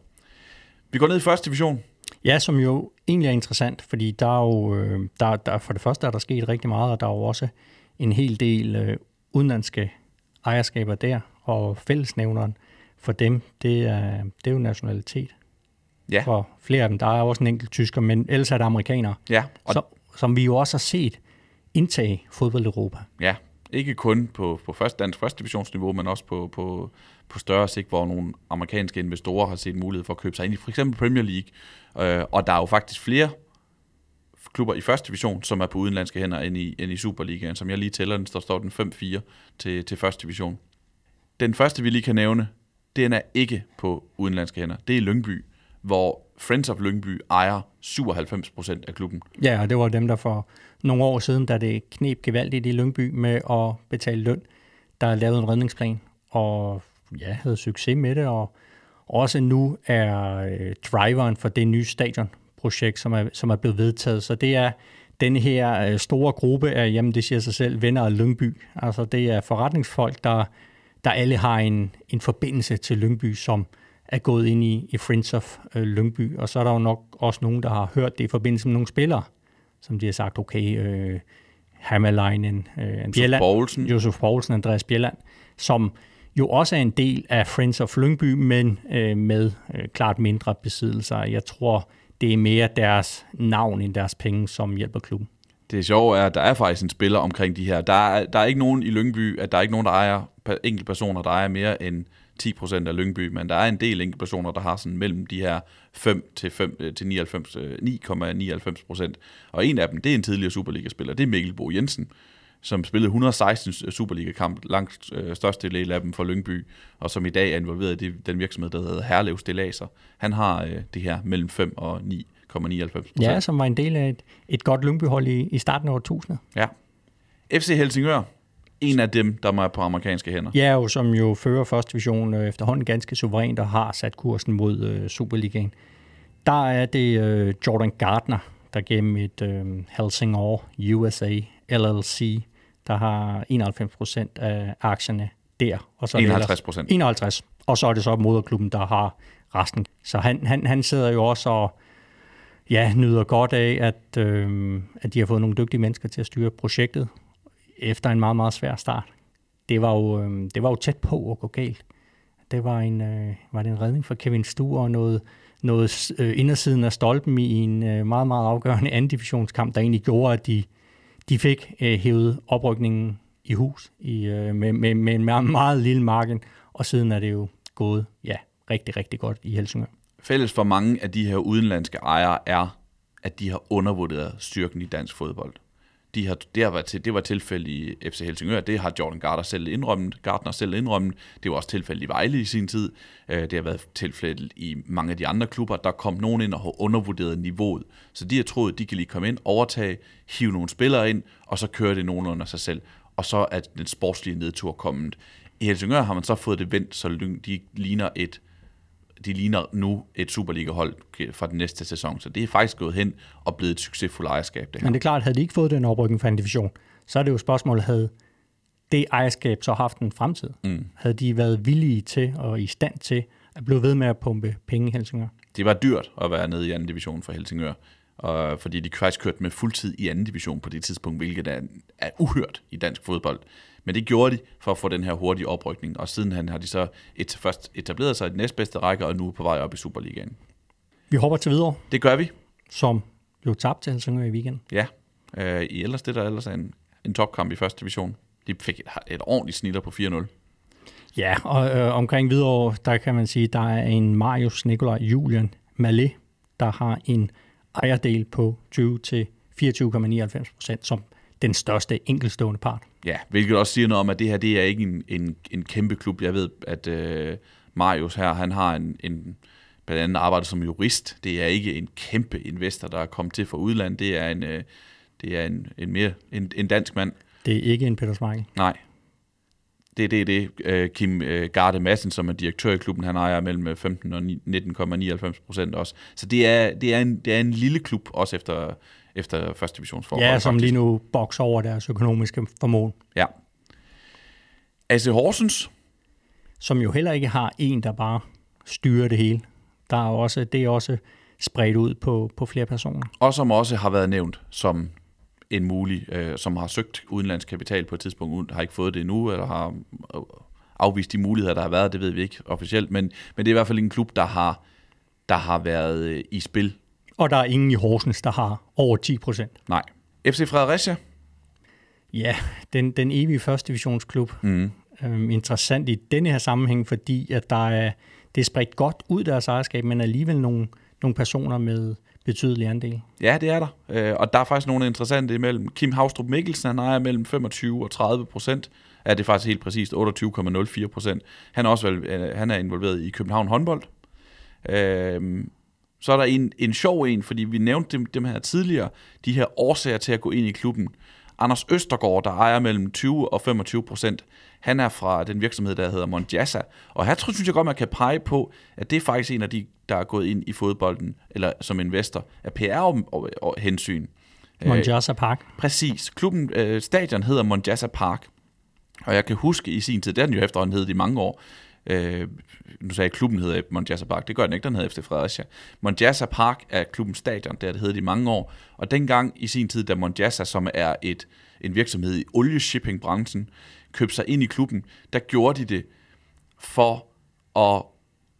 Vi går ned i første division. Ja, som jo egentlig er interessant, fordi der er jo, øh, der, der, for det første er der sket rigtig meget, og der er jo også en hel del øh, udenlandske ejerskaber der, og fællesnævneren for dem, det er, det er jo nationalitet. Ja. For flere af dem, der er også en enkelt tysker, men ellers er det amerikanere. Ja. Og så, som vi jo også har set indtage fodbold Europa. Ja, ikke kun på, på første, dansk første divisionsniveau, men også på, på, på større sigt, hvor nogle amerikanske investorer har set mulighed for at købe sig ind i for eksempel Premier League. Øh, og der er jo faktisk flere klubber i første division, som er på udenlandske hænder end i, end i Superligaen. Som jeg lige tæller, den står, står den 5-4 til, til første division. Den første, vi lige kan nævne, den er ikke på udenlandske hænder. Det er Lyngby, hvor Friends of Lyngby ejer 97% af klubben. Ja, og det var dem, der for nogle år siden, da det knep gevaldigt i Lyngby med at betale løn, der lavede en redningsplan, og ja, havde succes med det, og også nu er øh, driveren for det nye stadion, stadionprojekt, som er, som er blevet vedtaget. Så det er den her øh, store gruppe af, jamen det siger sig selv, venner af Lyngby. Altså det er forretningsfolk, der, der alle har en, en forbindelse til Lyngby, som er gået ind i, i Friends of øh, Lyngby. Og så er der jo nok også nogen, der har hørt det i forbindelse med nogle spillere, som de har sagt, okay, øh, Hammerleinen, øh, Bjelland, Poulsen. Josef Poulsen, Andreas Bjelland, som jo også er en del af Friends of Lyngby, men øh, med øh, klart mindre besiddelser. Jeg tror, det er mere deres navn end deres penge, som hjælper klubben. Det sjove er, at der er faktisk en spiller omkring de her. Der er, der er ikke nogen i Lyngby, at der er ikke nogen, der ejer enkelte personer, der ejer mere end 10% af Lyngby, men der er en del enkelte personer, der har sådan mellem de her 5 til 5 øh, til 99, 9,99%. Øh, Og en af dem, det er en tidligere Superliga-spiller, det er Mikkel Bo Jensen, som spillede 116 Superliga-kamp, langt øh, største del af dem for Lyngby, og som i dag er involveret i den virksomhed, der hedder Herlev Stillaser. Han har øh, det her mellem 5 og 9,99 Ja, som var en del af et, et godt Lyngby-hold i, i starten af årtusindet. Ja. FC Helsingør, en af dem, der er på amerikanske hænder. Ja, og som jo fører første division øh, efterhånden ganske suverænt og har sat kursen mod øh, Superligaen. Der er det øh, Jordan Gardner, der gennem et øh, Helsingør USA LLC der har 91 procent af aktierne der. Og så 51 procent? 51. Og så er det så moderklubben, der har resten. Så han, han, han sidder jo også og ja, nyder godt af, at, øh, at de har fået nogle dygtige mennesker til at styre projektet efter en meget, meget svær start. Det var jo, øh, det var jo tæt på at gå galt. Det var, en, øh, var det en redning for Kevin Stuer og noget, noget øh, indersiden af stolpen i en øh, meget, meget afgørende anden divisionskamp, der egentlig gjorde, at de, de fik øh, hævet oprykningen i hus i, øh, med, med, med en meget, meget lille margin, og siden er det jo gået ja, rigtig, rigtig godt i Helsingør. Fælles for mange af de her udenlandske ejere er, at de har undervurderet styrken i dansk fodbold. De har, det, har været til, det var tilfældet i FC Helsingør, det har Jordan Gardner selv indrømmet, Gardner selv indrømmet, det var også tilfældet i Vejle i sin tid, øh, det har været tilfældet i mange af de andre klubber, der kom nogen ind og har undervurderet niveauet, så de har troet, de kan lige komme ind, overtage, hive nogle spillere ind, og så køre det nogen under sig selv, og så er den sportslige nedtur kommet. I Helsingør har man så fået det vendt, så de ligner et de ligner nu et Superliga-hold fra den næste sæson. Så det er faktisk gået hen og blevet et succesfuldt ejerskab. Det her. Men det er klart, at havde de ikke fået den oprykning fra en division, så er det jo spørgsmålet, havde det ejerskab så haft en fremtid? Mm. Havde de været villige til og i stand til at blive ved med at pumpe penge i Helsingør? Det var dyrt at være nede i anden division for Helsingør, og fordi de faktisk kørte med fuldtid i anden division på det tidspunkt, hvilket er, er uhørt i dansk fodbold. Men det gjorde de for at få den her hurtige oprykning, og sidenhen har de så et, først etableret sig i den næstbedste række, og nu er på vej op i Superligaen. Vi hopper til videre. Det gør vi. Som blev tabt til Helsingør i weekenden. Ja, øh, i ellers det der ellers er en, en topkamp i første division. De fik et, et ordentligt snitter på 4-0. Ja, og øh, omkring videre, der kan man sige, der er en Marius Nikolaj Julian Malé, der har en ejerdel på 20-24,99 procent, som den største enkelstående part. Ja, hvilket også siger noget om, at det her det er ikke en, en, en kæmpe klub. Jeg ved, at øh, Marius her, han har en, en blandt andet arbejdet som jurist. Det er ikke en kæmpe investor, der er kommet til fra udlandet. Det er en, øh, det er en, en mere en, en dansk mand. Det er ikke en Peter Smeichel. Nej. Det er det, det øh, Kim øh, Garde Madsen, som er direktør i klubben, han ejer mellem 15 og 19,99 procent også. Så det er, det, er en, det er en lille klub, også efter efter første divisionsforhold. Ja, som faktisk. lige nu bokser over deres økonomiske formål. Ja. AC Horsens? Som jo heller ikke har en, der bare styrer det hele. Der er også, det er også spredt ud på, på flere personer. Og som også har været nævnt som en mulig, øh, som har søgt udenlandsk kapital på et tidspunkt, har ikke fået det endnu, eller har øh, afvist de muligheder, der har været, det ved vi ikke officielt, men, men det er i hvert fald en klub, der har, der har været øh, i spil og der er ingen i Horsens, der har over 10 procent. Nej. FC Fredericia? Ja, den, den evige første divisionsklub. Mm. Øhm, interessant i denne her sammenhæng, fordi at der er, det er spredt godt ud deres ejerskab, men alligevel nogle, nogle personer med betydelig andel. Ja, det er der. Øh, og der er faktisk nogle interessante imellem. Kim Havstrup Mikkelsen, han ejer mellem 25 og 30 procent. Ja, det er faktisk helt præcist 28,04 procent. Han er også øh, han er involveret i København håndbold. Øh, så er der en, en sjov en, fordi vi nævnte dem, dem her tidligere, de her årsager til at gå ind i klubben. Anders Østergaard, der ejer mellem 20 og 25 procent, han er fra den virksomhed, der hedder Monjassa. Og her tror, synes jeg godt, man kan pege på, at det er faktisk en af de, der er gået ind i fodbolden, eller som investor, af PR-hensyn. Monjassa Park. Præcis. Klubben, øh, stadion hedder Monjassa Park. Og jeg kan huske i sin tid, den jo efterhånden hed i mange år, Øh, nu sagde jeg, klubben hedder Monjasa Park. Det gør den ikke, den hedder efter Fredericia. Monjasa Park er klubbens stadion, det har det i mange år. Og dengang i sin tid, da Monjasa, som er et, en virksomhed i olieshippingbranchen, købte sig ind i klubben, der gjorde de det for at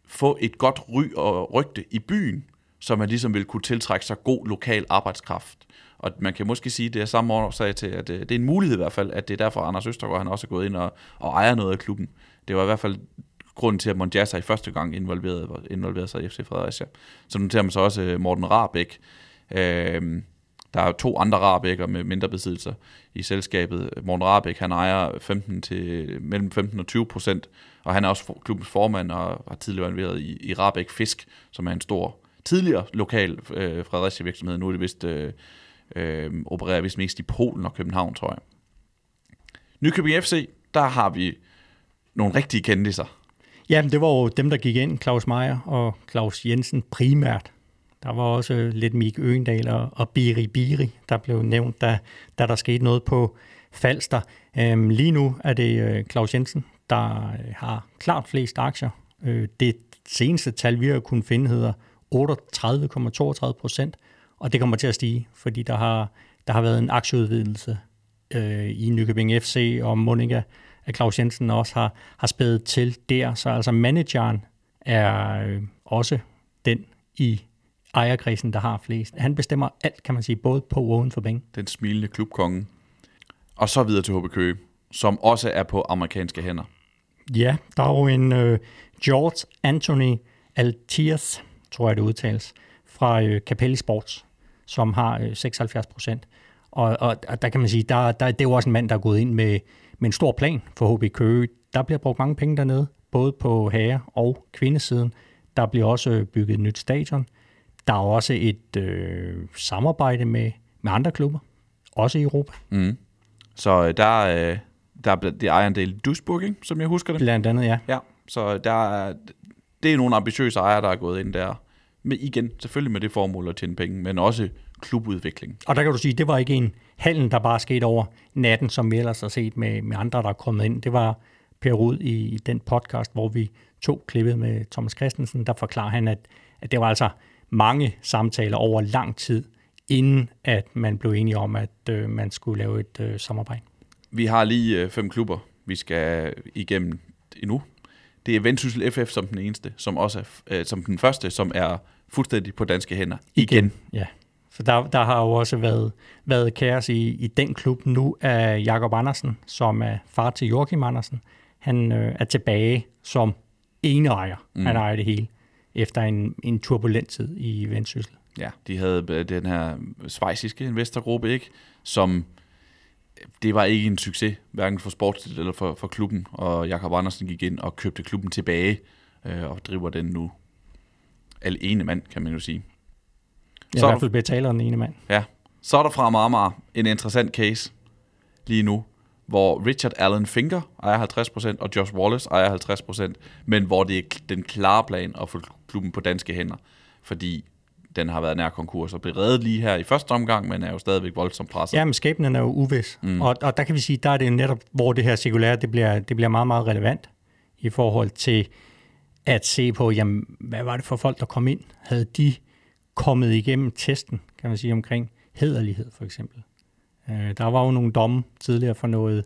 få et godt ry og rygte i byen, så man ligesom ville kunne tiltrække sig god lokal arbejdskraft. Og man kan måske sige, at det er samme årsag til, at øh, det er en mulighed i hvert fald, at det er derfor, Anders Østergaard han også er gået ind og, og ejer noget af klubben. Det var i hvert fald grunden til, at Monjasa i første gang involverede, involverede sig i FC Fredericia. Så noterer man så også øh, Morten Rabeck. Øh, der er to andre Rabækker med mindre besiddelser i selskabet. Morten Rabeck, han ejer 15 til, mellem 15 og 20 procent, og han er også klubbens formand og har tidligere involveret i, i Rabeck Fisk, som er en stor, tidligere lokal øh, Fredericia virksomhed. Nu er det vist, øh, øh, opererer vist mest i Polen og København, tror jeg. Nykøbing FC, der har vi nogle rigtige kendiser. Ja, det var jo dem, der gik ind, Claus Meier og Claus Jensen primært. Der var også øh, lidt Mik Øendal og, og Biri Biri, der blev nævnt, da, da der skete noget på Falster. Øhm, lige nu er det øh, Claus Jensen, der øh, har klart flest aktier. Øh, det seneste tal, vi har kunnet finde, hedder 38,32 procent, og det kommer til at stige, fordi der har, der har været en aktieudvidelse øh, i Nykøbing FC, og Monika at Claus Jensen også har, har spædet til der. Så altså manageren er øh, også den i ejerkredsen, der har flest. Han bestemmer alt, kan man sige, både på og uden for bænken. Den smilende klubkonge. Og så videre til HB Køge, som også er på amerikanske hænder. Ja, der er jo en øh, George Anthony Altiers, tror jeg det udtales, fra øh, Capelli Sports, som har øh, 76 procent. Og, og, og der kan man sige, der, der, det er jo også en mand, der er gået ind med, med en stor plan for HB Køge. Der bliver brugt mange penge dernede, både på herre- og kvindesiden. Der bliver også øh, bygget et nyt stadion. Der er også et øh, samarbejde med, med andre klubber, også i Europa. Mm. Så øh, der, øh, der er det ejer en del Duisburg, ikke? som jeg husker det. Blandt andet, ja. Ja, så der er, det er nogle ambitiøse ejere, der er gået ind der. Men igen, selvfølgelig med det formål at tjene penge, men også klubudvikling. Og der kan du sige, det var ikke en handel, der bare skete over natten, som vi ellers har set med, med andre, der er kommet ind. Det var Per Rud i, i den podcast, hvor vi tog klippet med Thomas Christensen, der forklarer han, at, at det var altså mange samtaler over lang tid, inden at man blev enige om, at øh, man skulle lave et øh, samarbejde. Vi har lige øh, fem klubber, vi skal igennem endnu. Det er Vendsyssel FF som den eneste, som også er, øh, som den første, som er fuldstændig på danske hænder. Igen. Ja, for der, der har jo også været, været kaos i, i den klub. Nu er Jakob Andersen, som er far til Joachim Andersen, han øh, er tilbage som ene ejer. Mm. Han ejer det hele, efter en, en turbulent tid i Vendsyssel. Ja, de havde øh, den her svejsiske investorgruppe, ikke? Som det var ikke en succes, hverken for sportsligt eller for, for klubben. Og Jakob Andersen gik ind og købte klubben tilbage øh, og driver den nu alene mand, kan man jo sige. Ja, så i hvert fald den ene mand. Ja. Så er der fra Marmar en interessant case lige nu, hvor Richard Allen Finger ejer 50%, og Josh Wallace ejer 50%, men hvor det er den klare plan at få klubben på danske hænder, fordi den har været nær konkurs og blev reddet lige her i første omgang, men er jo stadigvæk voldsomt presset. Ja, men skæbnen er jo uvis. Mm. Og, og der kan vi sige, der er det netop, hvor det her cirkulære, det bliver, det bliver meget, meget relevant i forhold til at se på, jamen, hvad var det for folk, der kom ind? Havde de kommet igennem testen, kan man sige, omkring hederlighed for eksempel? Øh, der var jo nogle domme tidligere for noget...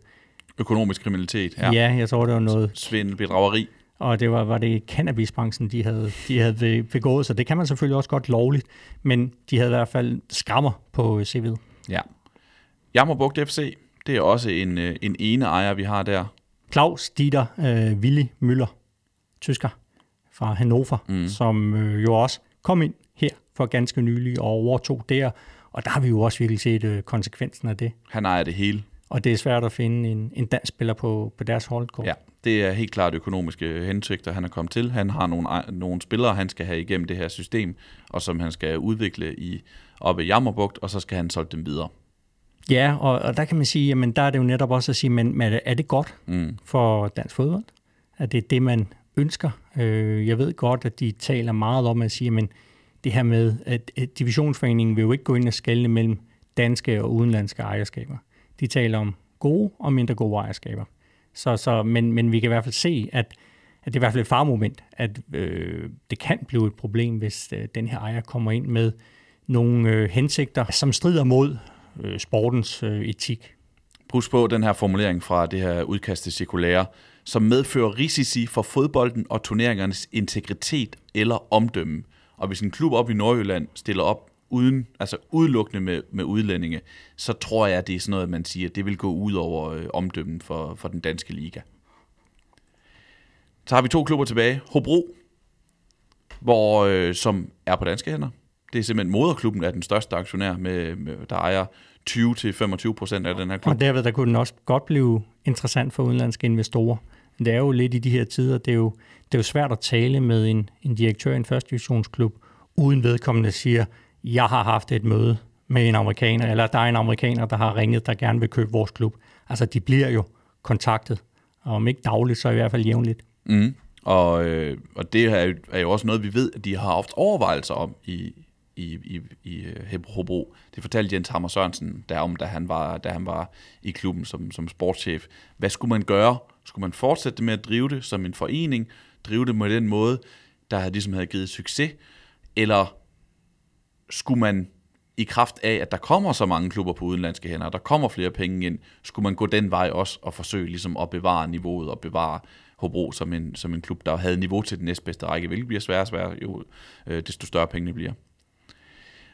Økonomisk kriminalitet, ja. Ja, jeg tror, det var noget... Svindel, bedrageri. Og det var, var det cannabisbranchen, de havde, de havde begået, så det kan man selvfølgelig også godt lovligt, men de havde i hvert fald skrammer på CV'et. Ja. Jammerbugt FC, det er også en, øh, en ene ejer, vi har der. Claus Dieter øh, Willy Müller, tysker fra Hannover, mm. som øh, jo også kom ind for ganske nylig og overtog der, og der har vi jo også virkelig set øh, konsekvensen af det. Han ejer det hele. Og det er svært at finde en, en dansk spiller på, på deres holdkort. Ja, det er helt klart økonomiske hensigter, han er kommet til. Han har nogle, nogle spillere, han skal have igennem det her system, og som han skal udvikle i, oppe i Jammerbugt, og så skal han solge dem videre. Ja, og, og der kan man sige, jamen der er det jo netop også at sige, men, men er det godt mm. for dansk fodbold? Er det det, man ønsker? Øh, jeg ved godt, at de taler meget om at sige, men det her med, at, divisionsforeningen vil jo ikke gå ind og skalne mellem danske og udenlandske ejerskaber. De taler om gode og mindre gode ejerskaber. Så, så, men, men vi kan i hvert fald se, at, at det er i hvert fald et farmoment, at øh, det kan blive et problem, hvis øh, den her ejer kommer ind med nogle øh, hensigter, som strider mod øh, sportens øh, etik. Husk på den her formulering fra det her udkast til cirkulære, som medfører risici for fodbolden og turneringernes integritet eller omdømme. Og hvis en klub op i Nordjylland stiller op uden, altså udelukkende med, med udlændinge, så tror jeg, at det er sådan noget, man siger, at det vil gå ud over øh, omdømmen for, for den danske liga. Så har vi to klubber tilbage. Hobro, hvor, øh, som er på danske hænder. Det er simpelthen moderklubben er den største aktionær, med, med, der ejer 20-25 procent af den her klub. Og derved der kunne den også godt blive interessant for udenlandske investorer. Det er jo lidt i de her tider, det er jo, det er jo svært at tale med en, en direktør i en første divisionsklub, uden vedkommende siger, jeg har haft et møde med en amerikaner, eller der er en amerikaner, der har ringet, der gerne vil købe vores klub. Altså, de bliver jo kontaktet, og om ikke dagligt, så i hvert fald jævnligt. Mm. Og, øh, og det er jo, er jo også noget, vi ved, at de har haft overvejelser om i, i, i, i øh, Hobro. Det fortalte Jens Hammer Sørensen derom, da han var, da han var i klubben som, som sportschef. Hvad skulle man gøre? Skulle man fortsætte med at drive det som en forening? Drive det med den måde, der havde, ligesom havde givet succes? Eller skulle man i kraft af, at der kommer så mange klubber på udenlandske hænder, der kommer flere penge ind, skulle man gå den vej også og forsøge ligesom at bevare niveauet og bevare Hobro som en, som en klub, der havde niveau til den næstbedste række, hvilket bliver sværere og sværere, jo øh, desto større pengene bliver.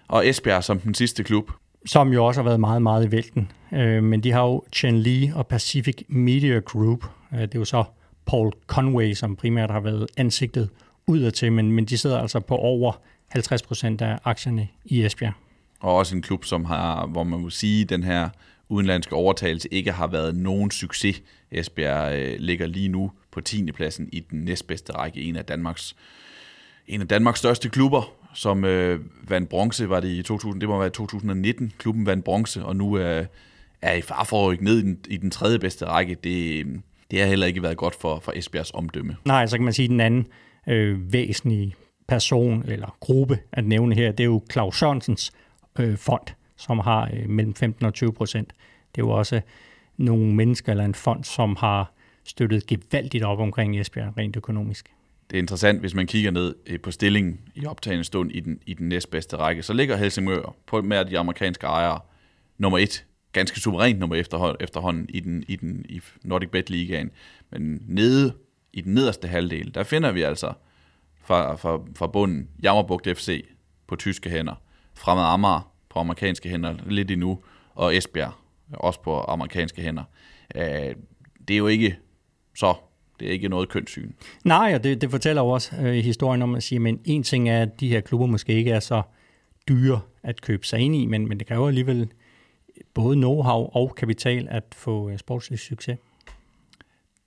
Og Esbjerg som den sidste klub. Som jo også har været meget, meget i vælten. Øh, men de har jo Chen Lee og Pacific Media Group. Øh, det er jo så Paul Conway, som primært har været ansigtet udadtil, men, men de sidder altså på over 50 procent af aktierne i Esbjerg. Og også en klub, som har, hvor man må sige, den her udenlandske overtagelse ikke har været nogen succes. Esbjerg øh, ligger lige nu på 10. pladsen i den næstbedste række, en af Danmarks, en af Danmarks største klubber, som øh, vandt bronze, var det i 2000, det må være 2019, klubben vandt bronze, og nu øh, er i far for at rykke ned i den, i den tredje bedste række. Det, øh, det har heller ikke været godt for, for Esbjergs omdømme. Nej, så kan man sige, at den anden øh, væsentlige person eller gruppe at nævne her, det er jo Claus Sørensens øh, fond, som har øh, mellem 15 og 20 procent. Det er jo også nogle mennesker eller en fond, som har støttet gevaldigt op omkring Esbjerg rent økonomisk. Det er interessant, hvis man kigger ned øh, på stillingen i optagende stund i den, i den næstbedste række, så ligger Helsingør på med de amerikanske ejere nummer et, ganske suverænt nummer efterhånden, efterhånden i den, i den i Nordic Bet Ligaen. Men nede i den nederste halvdel, der finder vi altså fra, fra, fra bunden Jammerbugt FC på tyske hænder, Fremad Amager på amerikanske hænder lidt endnu, og Esbjerg også på amerikanske hænder. Øh, det er jo ikke så det er ikke noget kønssyn. Nej, og det, det fortæller jo også øh, historien om at sige, men en ting er, at de her klubber måske ikke er så dyre at købe sig ind i, men, men det kræver alligevel både know-how og kapital at få øh, sportslig succes.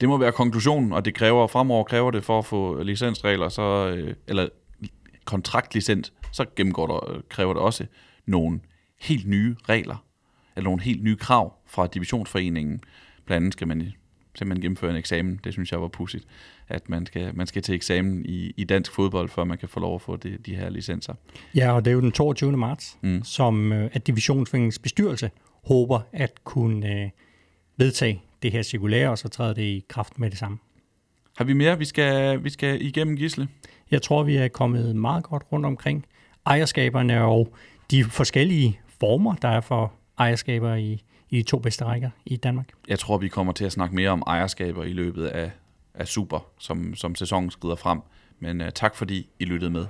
Det må være konklusionen, og det kræver fremover kræver det for at få licensregler, så, øh, eller kontraktlicens, så gennemgår der, kræver det også nogle helt nye regler, eller nogle helt nye krav fra divisionsforeningen. Blandt andet skal man simpelthen gennemføre en eksamen. Det synes jeg var pudsigt, at man skal, man skal til eksamen i, i dansk fodbold, før man kan få lov at få det, de her licenser. Ja, og det er jo den 22. marts, mm. som øh, at divisionsforeningens bestyrelse håber at kunne øh, vedtage det her cirkulære, og så træder det i kraft med det samme. Har vi mere, vi skal, vi skal igennem, Gisle? Jeg tror, vi er kommet meget godt rundt omkring ejerskaberne og de forskellige former, der er for ejerskaber i, i de to bedste rækker i Danmark. Jeg tror, vi kommer til at snakke mere om ejerskaber i løbet af, af Super, som, som sæsonen skrider frem. Men uh, tak fordi I lyttede med.